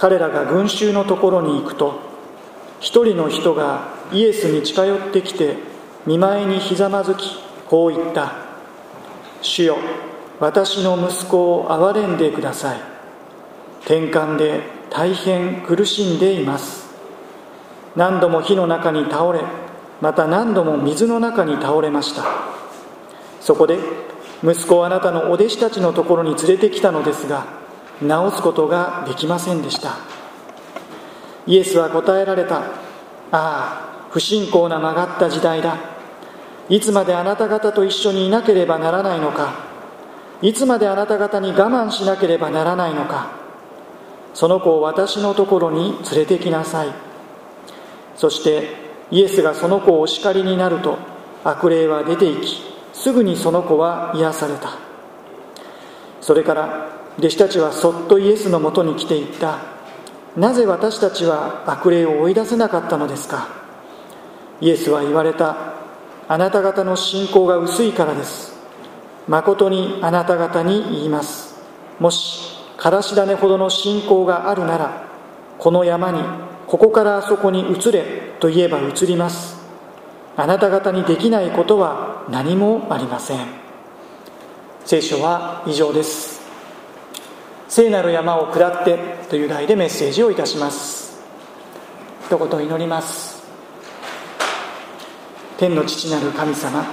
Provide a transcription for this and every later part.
彼らが群衆のところに行くと一人の人がイエスに近寄ってきて見舞いにひざまずきこう言った「主よ私の息子を憐れんでください。転換で大変苦しんでいます。何度も火の中に倒れまた何度も水の中に倒れました。そこで息子をあなたのお弟子たちのところに連れてきたのですが治すことができませんでした。イエスは答えられた。ああ不信仰な曲がった時代だ。いつまであなた方と一緒にいなければならないのか。いつまであなた方に我慢しなければならないのか。その子を私のところに連れてきなさい。そしてイエスがその子をお叱りになると悪霊は出て行きすぐにその子は癒された。それから弟子たちはそっとイエスのもとに来ていった。なぜ私たちは悪霊を追い出せなかったのですか？イエスは言われた。あなた方の信仰が薄いからです。誠にあなた方に言います。もしからし種ほどの信仰があるならこの山にここからあそこに移れと言えば移ります。あなた方にできないことは何もありません。聖書は以上です。聖なる山を下ってという題でメッセージをいたします。一言祈ります。天の父なる神様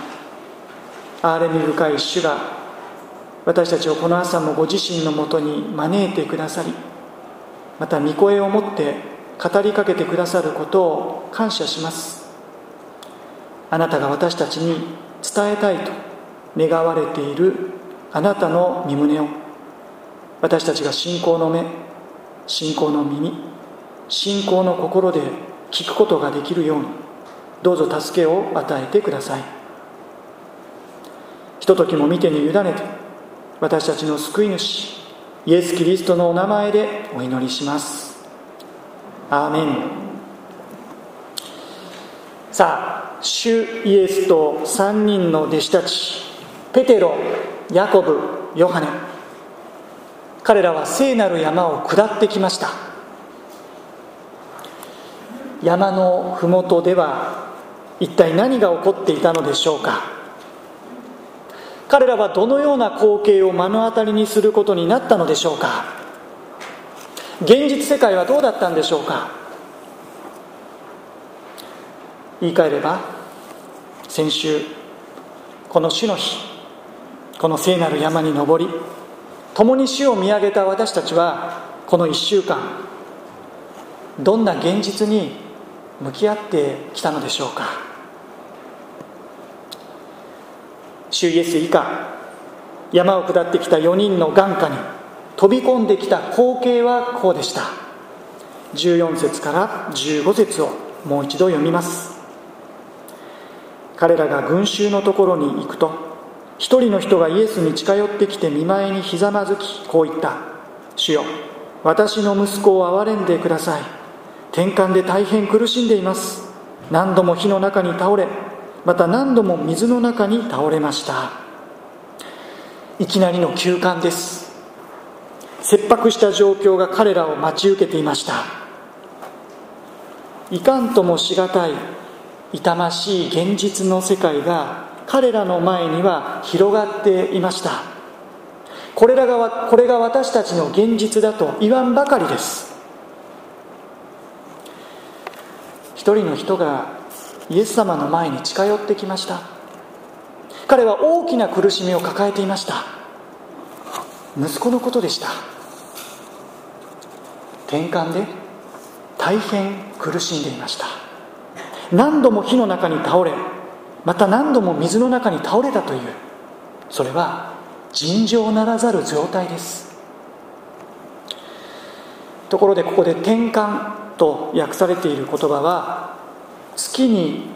憐れみ深い主が私たちをこの朝もご自身のもとに招いてくださりまた御声を持って語りかけてくださることを感謝します。あなたが私たちに伝えたいと願われているあなたの身胸を私たちが信仰の目信仰の耳信仰の心で聞くことができるようにどうぞ助けを与えてください。ひとときも見てに委ねて私たちの救い主イエス・キリストのお名前でお祈りします。アーメン。さあ主イエスと3人の弟子たちペテロヤコブヨハネ。彼らは聖なる山を下ってきました。山の麓では一体何が起こっていたのでしょうか。彼らはどのような光景を目の当たりにすることになったのでしょうか。現実世界はどうだったんでしょうか。言い換えれば先週この主の日この聖なる山に登り共に主を見上げた私たちはこの1週間どんな現実に向き合ってきたのでしょうか。主イエス以下山を下ってきた4人の眼下に飛び込んできた光景はこうでした。14節から15節をもう一度読みます。彼らが群衆のところに行くと一人の人がイエスに近寄ってきて見舞いにひざまずきこう言った「主よ私の息子を憐れんでください。転換で大変苦しんでいます。何度も火の中に倒れまた何度も水の中に倒れました。いきなりの休館です。切迫した状況が彼らを待ち受けていました。いかんともしがたい痛ましい現実の世界が彼らの前には広がっていました。これらがこれが私たちの現実だと言わんばかりです。一人の人がイエス様の前に近寄ってきました。彼は大きな苦しみを抱えていました。息子のことでした。転換で大変苦しんでいました。何度も火の中に倒れまた何度も水の中に倒れたという。それは尋常ならざる状態です。ところでここで転換と訳されている言葉は月に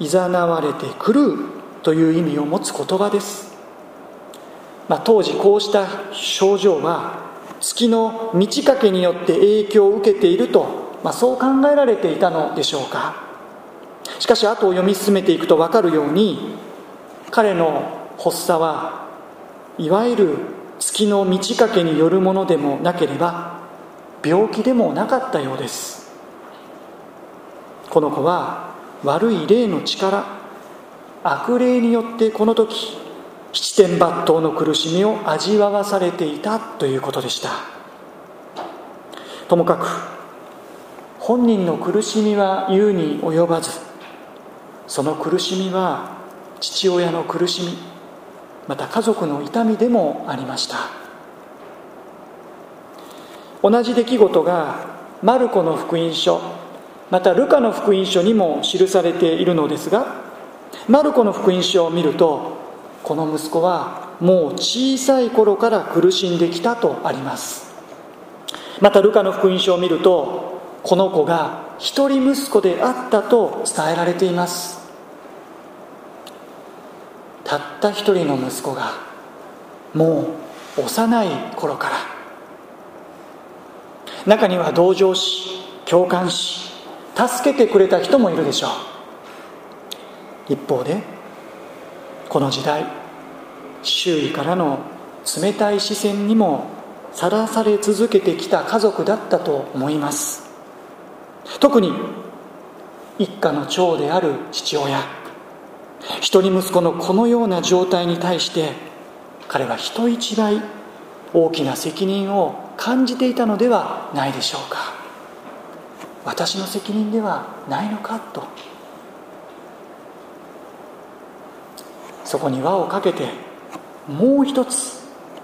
いざなわれてくるという意味を持つ言葉です、まあ、当時こうした症状は月の満ち欠けによって影響を受けていると、まあ、そう考えられていたのでしょうか。しかし後を読み進めていくと分かるように彼の発作はいわゆる月の満ち欠けによるものでもなければ病気でもなかったようです。この子は悪い霊の力悪霊によってこの時七天抜刀の苦しみを味わわされていたということでした。ともかく本人の苦しみは言うに及ばずその苦しみは父親の苦しみまた家族の痛みでもありました。同じ出来事がマルコの福音書またルカの福音書にも記されているのですがマルコの福音書を見るとこの息子はもう小さい頃から苦しんできたとあります。またルカの福音書を見るとこの子が一人息子であったと伝えられています。たった一人の息子がもう幼い頃から中には同情し共感し助けてくれた人もいるでしょう。一方でこの時代周囲からの冷たい視線にもさらされ続けてきた家族だったと思います。特に一家の長である父親。一人息子のこのような状態に対して彼は人一倍大きな責任を感じていたのではないでしょうか。私の責任ではないのかと。そこに輪をかけてもう一つ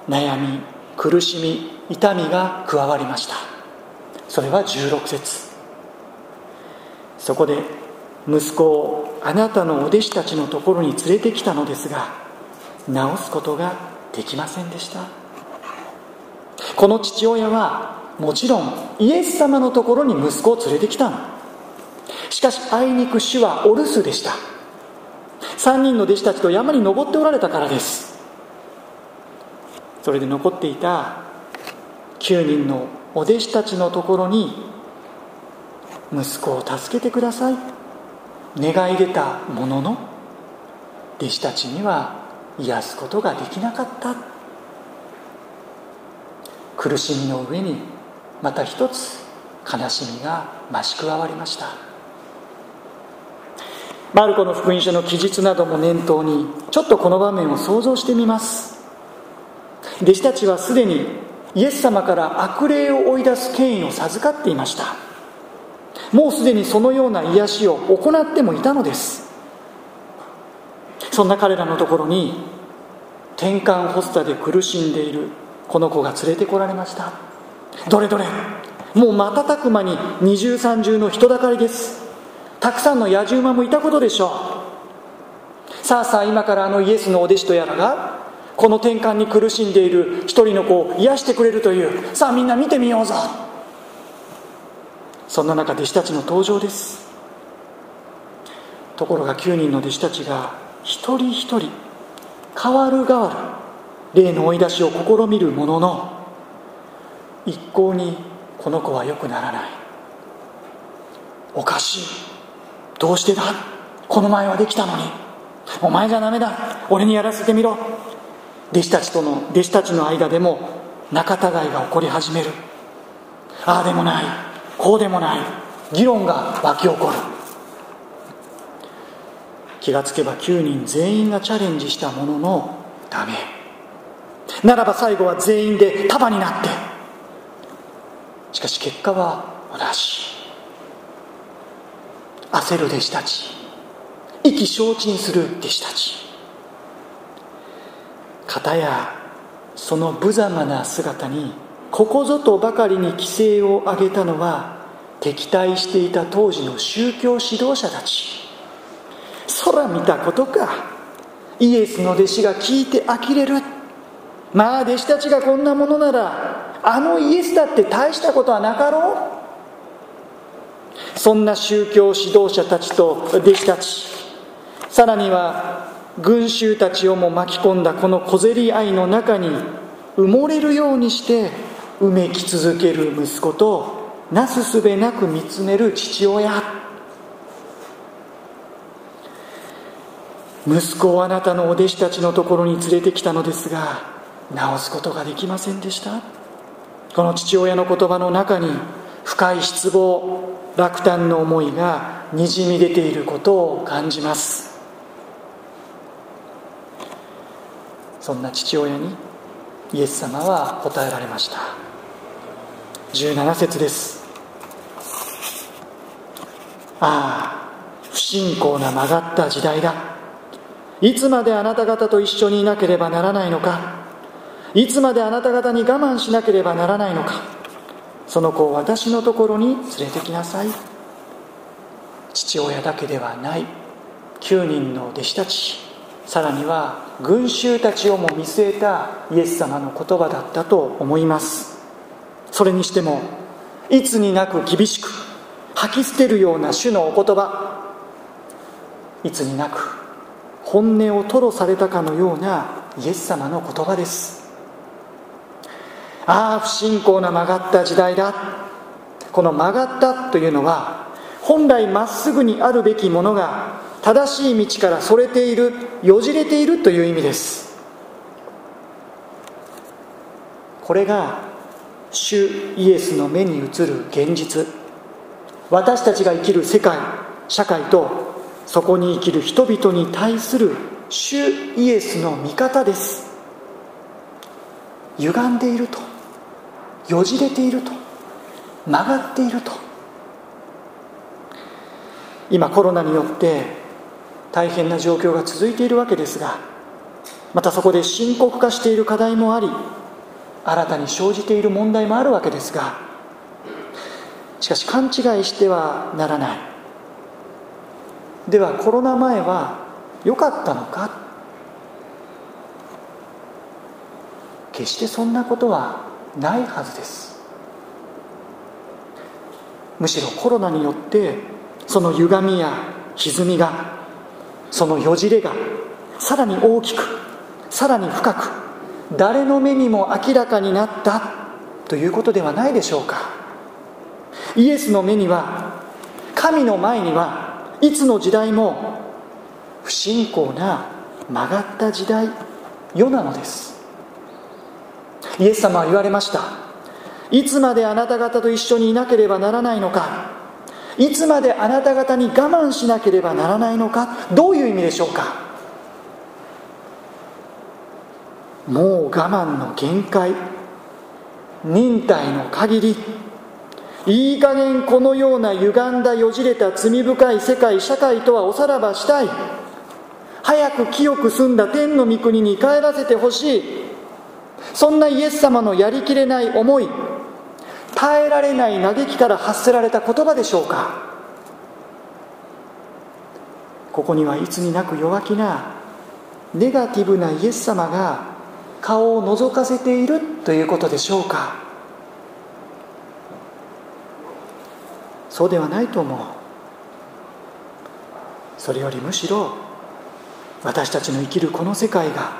悩み苦しみ痛みが加わりました。それは16節。そこで息子をあなたのお弟子たちのところに連れてきたのですが治すことができませんでした。この父親はもちろんイエス様のところに息子を連れてきたの。しかしあいにく主はお留守でした。3人の弟子たちと山に登っておられたからです。それで残っていた9人のお弟子たちのところに息子を助けてください。願い出たものの弟子たちには癒すことができなかった。苦しみの上にまた一つ悲しみが増し加わりました。マルコの福音書の記述なども念頭にちょっとこの場面を想像してみます。弟子たちはすでにイエス様から悪霊を追い出す権威を授かっていました。もうすでにそのような癒しを行ってもいたのです。そんな彼らのところに転換発作で苦しんでいるこの子が連れてこられました。どれどれもう瞬く間に二重三重の人だかりです。たくさんの野獣馬もいたことでしょう。さあさあ今からあのイエスのお弟子とやらがこの転換に苦しんでいる一人の子を癒してくれるという。さあみんな見てみようぞ。そんな中弟子たちの登場です。ところが9人の弟子たちが一人一人変わる変わる例の追い出しを試みるものの一向にこの子は良くならない。おかしい。どうしてだ？この前はできたのに。お前じゃダメだ。俺にやらせてみろ。弟子たちとの弟子たちの間でも仲違いが起こり始める。ああでもない。こうでもない。議論が湧き起こる。気がつけば9人全員がチャレンジしたもののダメ。ならば最後は全員で束になって。しかし結果は同じ。焦る弟子たち。意気消沈する弟子たち。片やその無様な姿にここぞとばかりに規制を上げたのは敵対していた当時の宗教指導者たち。空見たことか。イエスの弟子が聞いて呆れる。まあ弟子たちがこんなものならあのイエスだって大したことはなかろう。そんな宗教指導者たちと弟子たち。さらには群衆たちをも巻き込んだこの小競り合いの中に埋もれるようにしてうめき続ける息子となすすべなく見つめる父親。息子をあなたのお弟子たちのところに連れてきたのですが治すことができませんでした。この父親の言葉の中に深い失望落胆の思いがにじみ出ていることを感じます。そんな父親にイエス様は答えられました。17節です。ああ不信仰な曲がった時代だ。いつまであなた方と一緒にいなければならないのか。いつまであなた方に我慢しなければならないのか。その子を私のところに連れてきなさい。父親だけではない。9人の弟子たち。さらには群衆たちをも見据えたイエス様の言葉だったと思います。それにしてもいつになく厳しく吐き捨てるような主のお言葉いつになく本音を吐露されたかのようなイエス様の言葉です。ああ不信仰な曲がった時代だ。この曲がったというのは本来まっすぐにあるべきものが正しい道からそれているよじれているという意味です。これが主イエスの目に映る現実。私たちが生きる世界社会とそこに生きる人々に対する主イエスの見方です。歪んでいるとよじれていると曲がっていると。今コロナによって大変な状況が続いているわけですがまたそこで深刻化している課題もあり新たに生じている問題もあるわけですがしかし勘違いしてはならない。ではコロナ前は良かったのか？決してそんなことはないはずです。むしろコロナによってその歪みや歪みがそのよじれがさらに大きくさらに深く誰の目にも明らかになったということではないでしょうか。イエスの目には神の前にはいつの時代も不信仰な曲がった時代世なのです。イエス様は言われました。いつまであなた方と一緒にいなければならないのか。いつまであなた方に我慢しなければならないのか。どういう意味でしょうか。もう我慢の限界。忍耐の限り。いい加減このような歪んだよじれた罪深い世界社会とはおさらばしたい。早く清く澄んだ天の御国に帰らせてほしい。そんなイエス様のやりきれない思い。耐えられない嘆きから発せられた言葉でしょうか。ここにはいつになく弱気なネガティブなイエス様が顔を覗かせているということでしょうか。そうではないと思う。それよりむしろ私たちの生きるこの世界が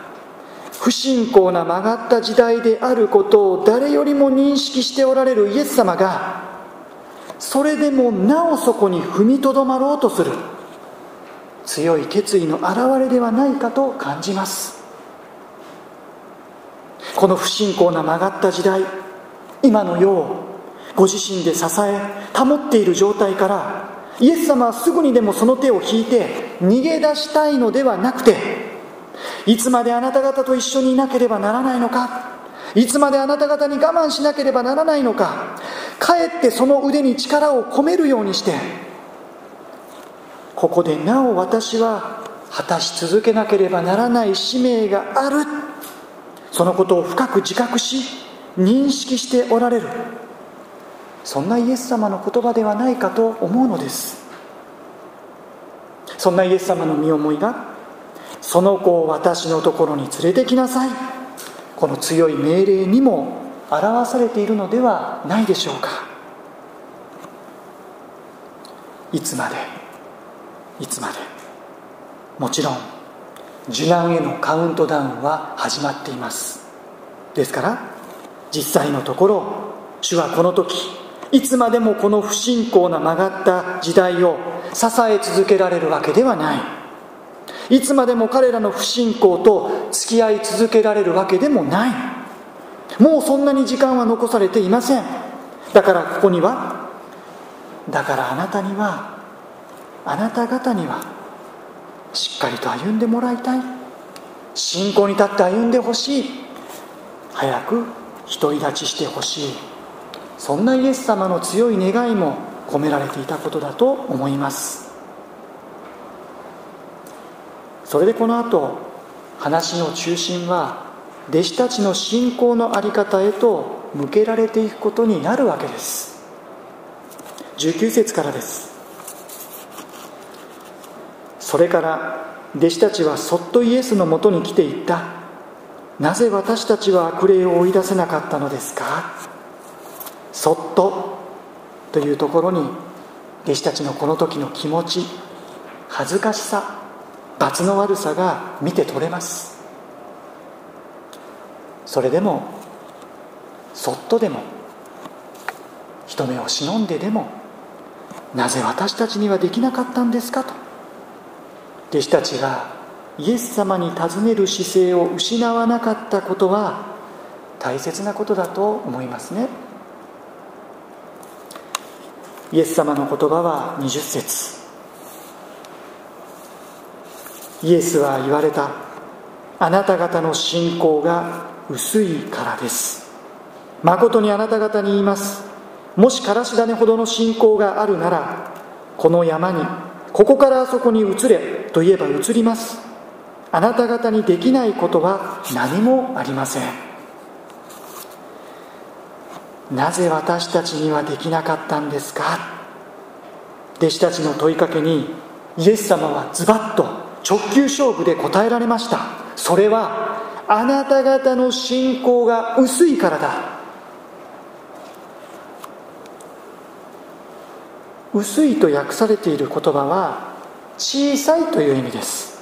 不信仰な曲がった時代であることを誰よりも認識しておられるイエス様がそれでもなおそこに踏みとどまろうとする。強い決意の表れではないかと感じます。この不信仰な曲がった時代今の世をご自身で支え保っている状態からイエス様はすぐにでもその手を引いて逃げ出したいのではなくていつまであなた方と一緒にいなければならないのかいつまであなた方に我慢しなければならないのかかえってその腕に力を込めるようにしてここでなお私は果たし続けなければならない使命がある。そのことを深く自覚し認識しておられる。そんなイエス様の言葉ではないかと思うのです。そんなイエス様の身思いがその子を私のところに連れてきなさい。この強い命令にも表されているのではないでしょうか。いつまでいつまで。もちろん受難へのカウントダウンは始まっています。ですから実際のところ主はこの時いつまでもこの不信仰な曲がった時代を支え続けられるわけではない。いつまでも彼らの不信仰と付き合い続けられるわけでもない。もうそんなに時間は残されていません。だからここにはだからあなたにはあなた方にはしっかりと歩んでもらいたい。信仰に立って歩んでほしい。早く独り立ちしてほしい。そんなイエス様の強い願いも込められていたことだと思います。それでこの後話の中心は弟子たちの信仰の在り方へと向けられていくことになるわけです。19節からです。それから弟子たちはそっとイエスのもとに来ていった。なぜ私たちは悪霊を追い出せなかったのですか？そっとというところに弟子たちのこの時の気持ち恥ずかしさ罰の悪さが見て取れます。それでもそっとでも人目を忍んででもなぜ私たちにはできなかったんですかと。弟子たちがイエス様に尋ねる姿勢を失わなかったことは大切なことだと思いますね。イエス様の言葉は20節。イエスは言われたあなた方の信仰が薄いからです。誠にあなた方に言います。もしからし種ほどの信仰があるならこの山にここからあそこに移れ。と言えば移ります。あなた方にできないことは何もありません。なぜ私たちにはできなかったんですか？弟子たちの問いかけにイエス様はズバッと直球勝負で答えられました。それはあなた方の信仰が薄いからだ。薄いと訳されている言葉は小さいという意味です。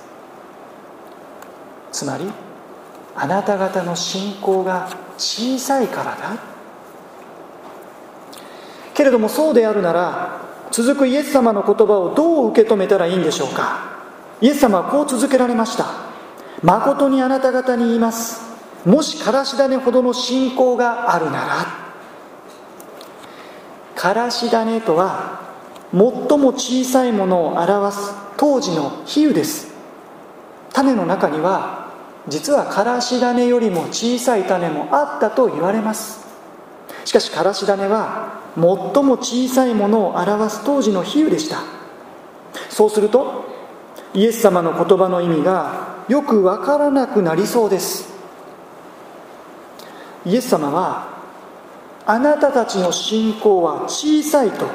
つまりあなた方の信仰が小さいからだ。けれどもそうであるなら続くイエス様の言葉をどう受け止めたらいいんでしょうか。イエス様はこう続けられました。誠にあなた方に言います。もしからし種ほどの信仰があるなら。からし種とは最も小さいものを表す当時の比喩です。種の中には実はからし種よりも小さい種もあったと言われます。しかしからし種は最も小さいものを表す当時の比喩でした。そうするとイエス様の言葉の意味がよくわからなくなりそうです。イエス様はあなたたちの信仰は小さいと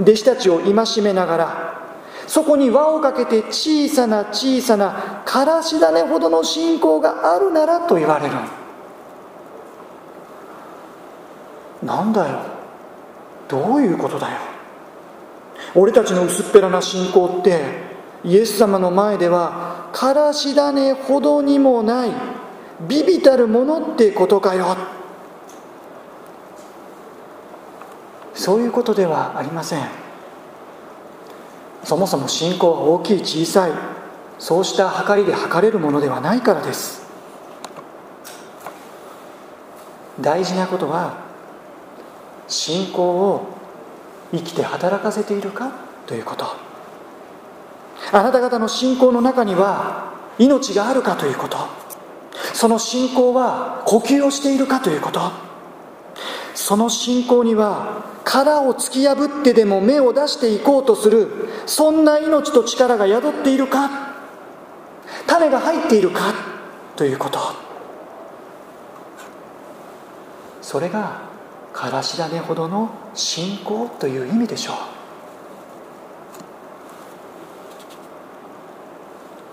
弟子たちを戒めながらそこに輪をかけて小さな小さなからし種ほどの信仰があるならと言われる。なんだよ。どういうことだよ。俺たちの薄っぺらな信仰ってイエス様の前ではからし種ほどにもないビビたるものってことかよ。そういうことではありません。そもそも信仰は大きい小さい。そうした計りで測れるものではないからです。大事なことは信仰を生きて働かせているかということ。あなた方の信仰の中には命があるかということ。その信仰は呼吸をしているかということ。その信仰には殻を突き破ってでも芽を出していこうとするそんな命と力が宿っているか種が入っているかということ。それがからし種ほどの信仰という意味でしょう。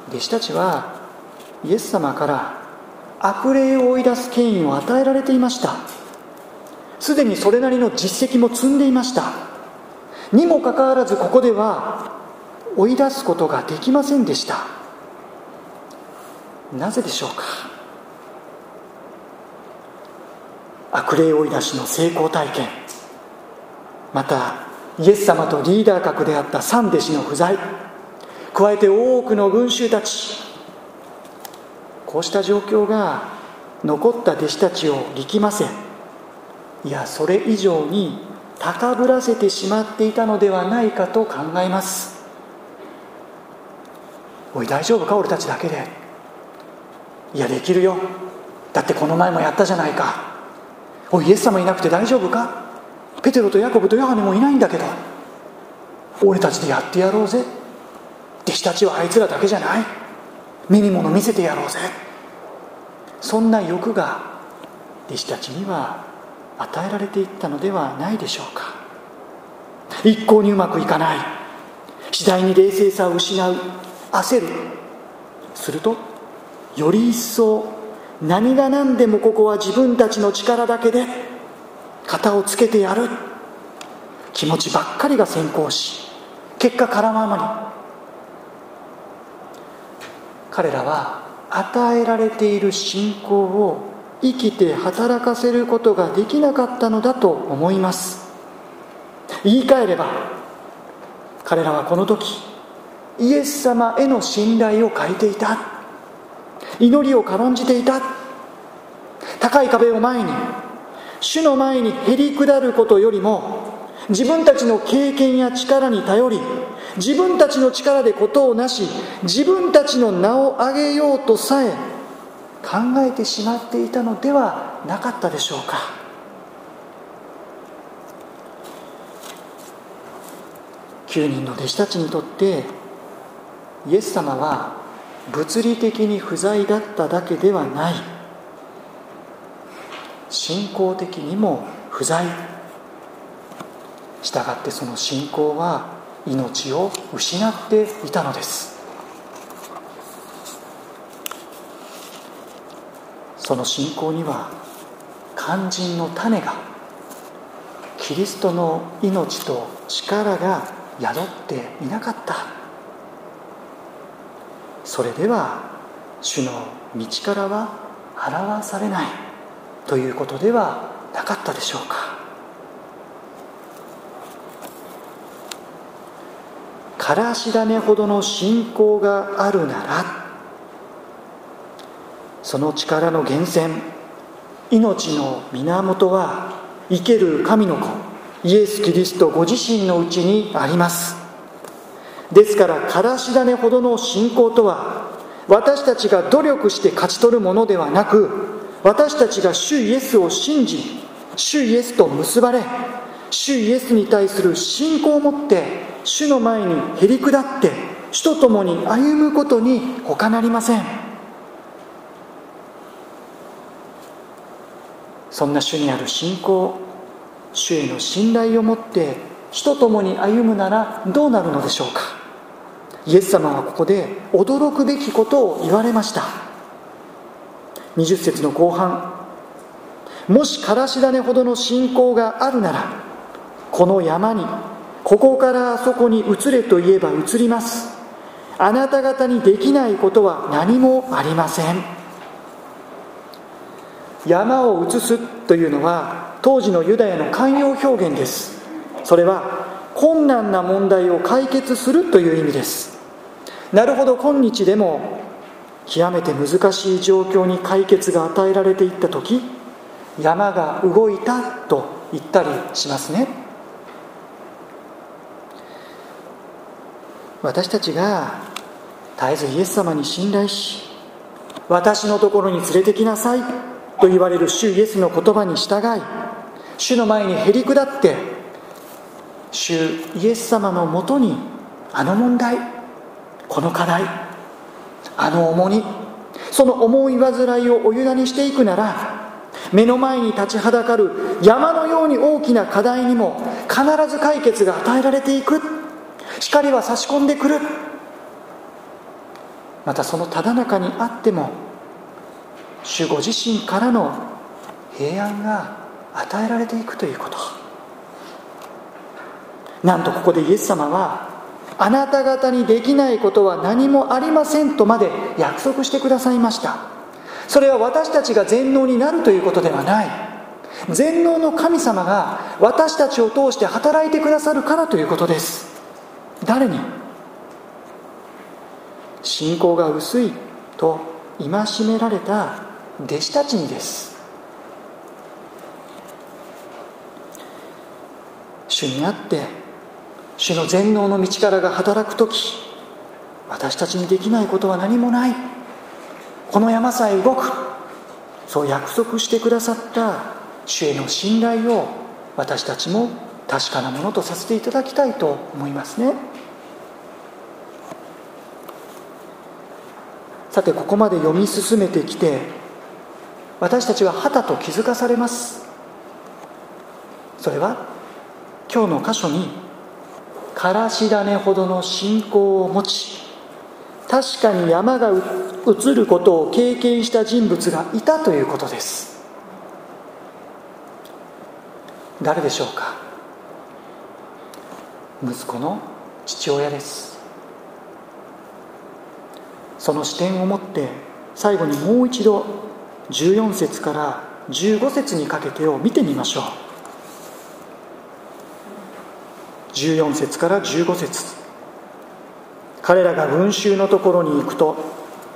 弟子たちはイエス様から悪霊を追い出す権威を与えられていました。すでにそれなりの実績も積んでいました。にもかかわらずここでは追い出すことができませんでした。なぜでしょうか？悪霊追い出しの成功体験。またイエス様とリーダー格であった三弟子の不在。加えて多くの群衆たち。こうした状況が残った弟子たちを力ませんいやそれ以上に高ぶらせてしまっていたのではないかと考えます。おい大丈夫か？俺たちだけで。いやできるよ。だってこの前もやったじゃないか。おいイエス様いなくて大丈夫か？ペテロとヤコブとヨハネもいないんだけど。俺たちでやってやろうぜ。弟子たちはあいつらだけじゃない。目に物見せてやろうぜ。そんな欲が弟子たちには与えられていったのではないでしょうか。一向にうまくいかない。次第に冷静さを失う。焦る。するとより一層何が何でもここは自分たちの力だけで型をつけてやる。気持ちばっかりが先行し結果空回り。彼らは与えられている信仰を生きて働かせることができなかったのだと思います。言い換えれば彼らはこの時イエス様への信頼を欠いていた。祈りを軽んじていた。高い壁を前に主の前にへり下ることよりも自分たちの経験や力に頼り自分たちの力で事をなし自分たちの名を上げようとさえ考えてしまっていたのではなかったでしょうか。9人の弟子たちにとってイエス様は物理的に不在だっただけではない。信仰的にも不在。したがってその信仰は命を失っていたのです。その信仰には肝心の種がキリストの命と力が宿っていなかった。それでは主の道からは表されないということではなかったでしょうか。からし種ほどの信仰があるならその力の源泉。命の源は生ける神の子イエス・キリストご自身のうちにあります。ですからからし種ほどの信仰とは私たちが努力して勝ち取るものではなく私たちが主イエスを信じ主イエスと結ばれ主イエスに対する信仰を持って主の前にへり下って主と共に歩むことに他なりません。そんな主にある信仰主への信頼を持って主と共に歩むならどうなるのでしょうか？イエス様はここで驚くべきことを言われました。20節の後半。もしからし種ほどの信仰があるならこの山にここからあそこに移れと言えば移ります。あなた方にできないことは何もありません。山を移すというのは当時のユダヤの慣用表現です。それは困難な問題を解決するという意味です。なるほど今日でも極めて難しい状況に解決が与えられていった時山が動いたと言ったりしますね。私たちが絶えずイエス様に信頼し私のところに連れてきなさい。と言われる主イエスの言葉に従い主の前にへり下って主イエス様のもとにあの問題この課題あの重荷その重い煩いをお委ねしていくなら目の前に立ちはだかる山のように大きな課題にも必ず解決が与えられていく。光は差し込んでくる。またそのただ中にあっても主ご自身からの平安が与えられていくということ。なんとここでイエス様はあなた方にできないことは何もありませんとまで約束してくださいました。それは私たちが全能になるということではない。全能の神様が私たちを通して働いてくださるからということです。誰に？信仰が薄いと戒められた弟子たちにです。主にあって主の全能の道からが働く時私たちにできないことは何もない。この山さえ動く。そう約束してくださった主への信頼を私たちも確かなものとさせていただきたいと思いますね。さてここまで読み進めてきて私たちははたと気づかされます。それは今日の箇所にからし種ほどの信仰を持ち確かに山が移ることを経験した人物がいたということです。誰でしょうか？息子の父親です。その視点を持って最後にもう一度14節から15節にかけてを見てみましょう。14節から15節。彼らが群衆のところに行くと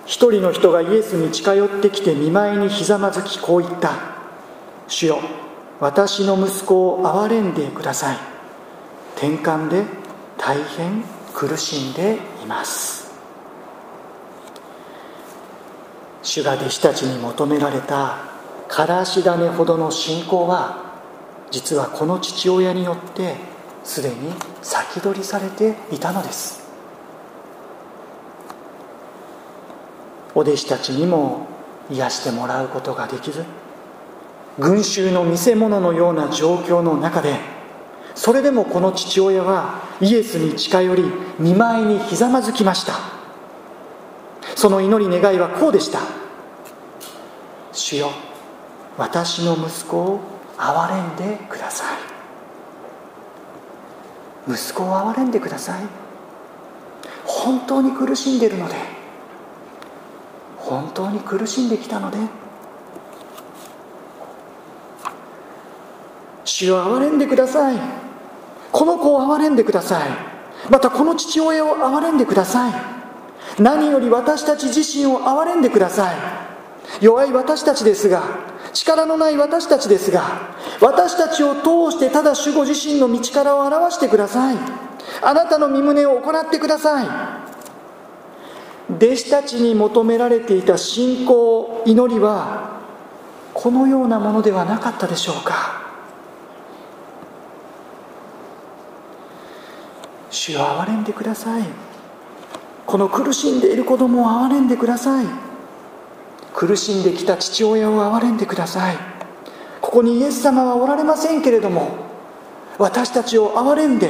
一人の人がイエスに近寄ってきて見舞いにひざまずきこう言った「主よ私の息子を憐れんでください。転換で大変苦しんでいます。主が弟子たちに求められたからし種ほどの信仰は実はこの父親によってすでに先取りされていたのです。お弟子たちにも癒してもらうことができず群衆の見せ物のような状況の中でそれでもこの父親はイエスに近寄り見舞いにひざまずきました。その祈り願いはこうでした。主よ私の息子を憐れんでください。息子を憐れんでください。本当に苦しんでいるので本当に苦しんできたので。主を憐れんでください。この子を憐れんでください。またこの父親を憐れんでください。何より私たち自身を憐れんでください。弱い私たちですが力のない私たちですが私たちを通してただ守護自身の道からを表してください。あなたの身胸を行ってください。弟子たちに求められていた信仰祈りはこのようなものではなかったでしょうか。主を憐れんでください。この苦しんでいる子供を憐れんでください。苦しんできた父親を憐れんでください。ここにイエス様はおられませんけれども私たちを憐れんで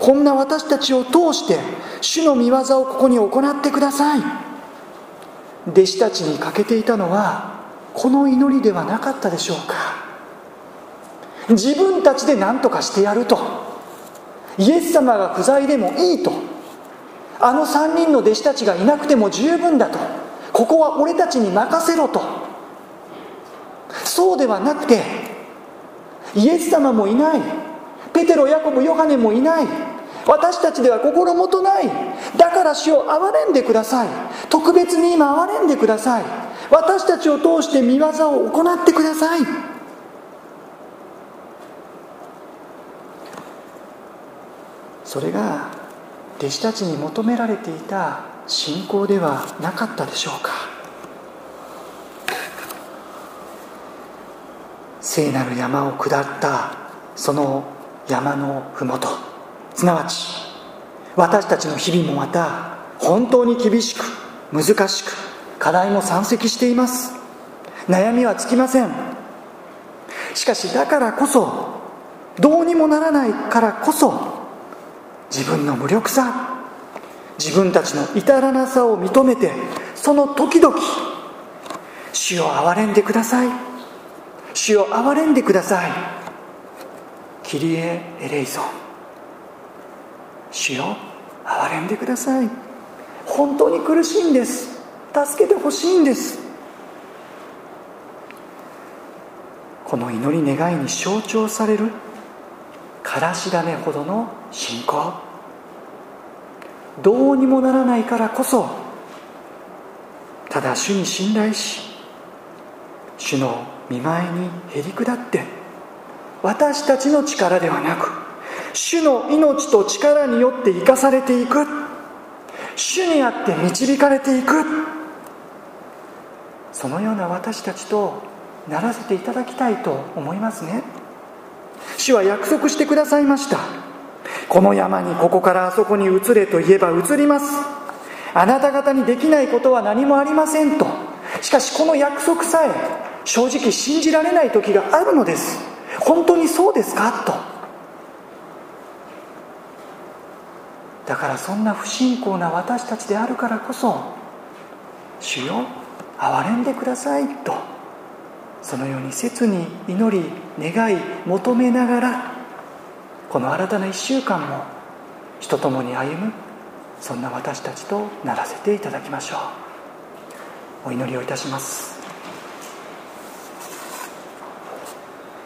こんな私たちを通して主の御業をここに行ってください。弟子たちに欠けていたのはこの祈りではなかったでしょうか。自分たちで何とかしてやるとイエス様が不在でもいいとあの3人の弟子たちがいなくても十分だとここは俺たちに任せろと。そうではなくてイエス様もいない。ペテロヤコブヨハネもいない。私たちでは心もとない。だから主を憐れんでください。特別に今憐れんでください。私たちを通して見業を行ってください。それが弟子たちに求められていた信仰ではなかったでしょうか？聖なる山を下ったその山の麓。すなわち私たちの日々もまた本当に厳しく難しく課題も山積しています。悩みはつきません。しかしだからこそどうにもならないからこそ自分の無力さ自分たちの至らなさを認めてその時々主を憐れんでください。主を憐れんでください。キリエ・エレイソン。主よ憐れんでください。本当に苦しいんです。助けてほしいんです。この祈り願いに象徴されるからし種ほどの信仰。どうにもならないからこそただ主に信頼し主の見舞いにへり下って私たちの力ではなく主の命と力によって生かされていく主にあって導かれていくそのような私たちとならせていただきたいと思いますね。主は約束してくださいました。この山にここからあそこに移れと言えば移ります。あなた方にできないことは何もありませんと。しかしこの約束さえ正直信じられない時があるのです。本当にそうですか？と。だからそんな不信仰な私たちであるからこそ主よ憐れんでくださいと。そのように切に祈り願い求めながらこの新たな1週間も人ともに歩むそんな私たちとならせていただきましょう。お祈りをいたします。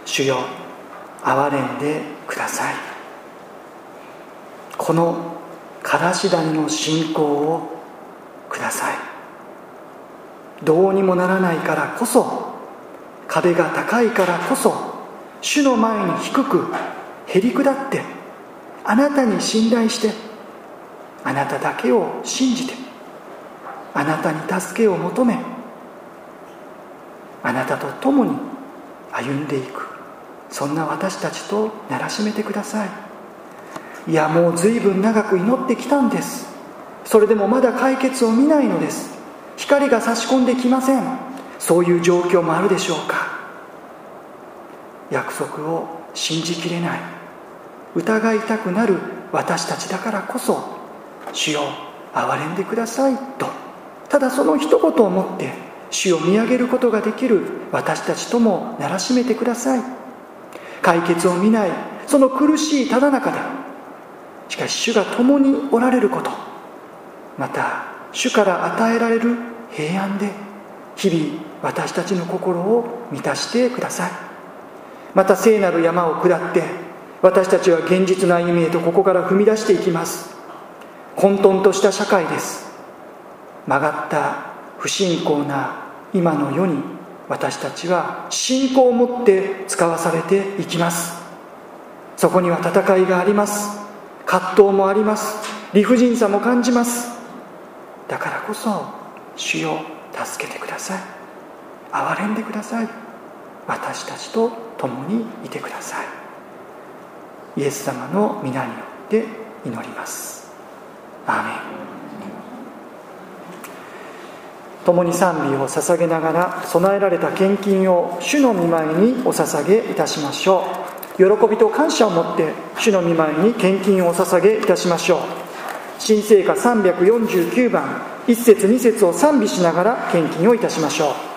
主よ憐れんでください。このからし谷の信仰をください。どうにもならないからこそ壁が高いからこそ主の前に低くへり下ってあなたに信頼してあなただけを信じてあなたに助けを求めあなたと共に歩んでいくそんな私たちとならしめてください。いやもう随分長く祈ってきたんです。それでもまだ解決を見ないのです。光が差し込んできません。そういう状況もあるでしょうか。約束を信じきれない。疑いたくなる私たちだからこそ主よ憐れんでくださいと。ただその一言をもって主を見上げることができる私たちともならしめてください。解決を見ないその苦しいただ中でしかし主が共におられることまた主から与えられる平安で日々私たちの心を満たしてください。また聖なる山を下って私たちは現実の歩みへとここから踏み出していきます。混沌とした社会です。曲がった不信仰な今の世に私たちは信仰を持って使わされていきます。そこには戦いがあります。葛藤もあります。理不尽さも感じます。だからこそ主よ助けてください。憐れんでください。私たちと共にいてください。イエス様の皆によって祈ります。アーメン。共に賛美を捧げながら備えられた献金を主の御前にお捧げいたしましょう。喜びと感謝を持って主の御前に献金をお捧げいたしましょう。新聖歌349番1節2節を賛美しながら献金をいたしましょう。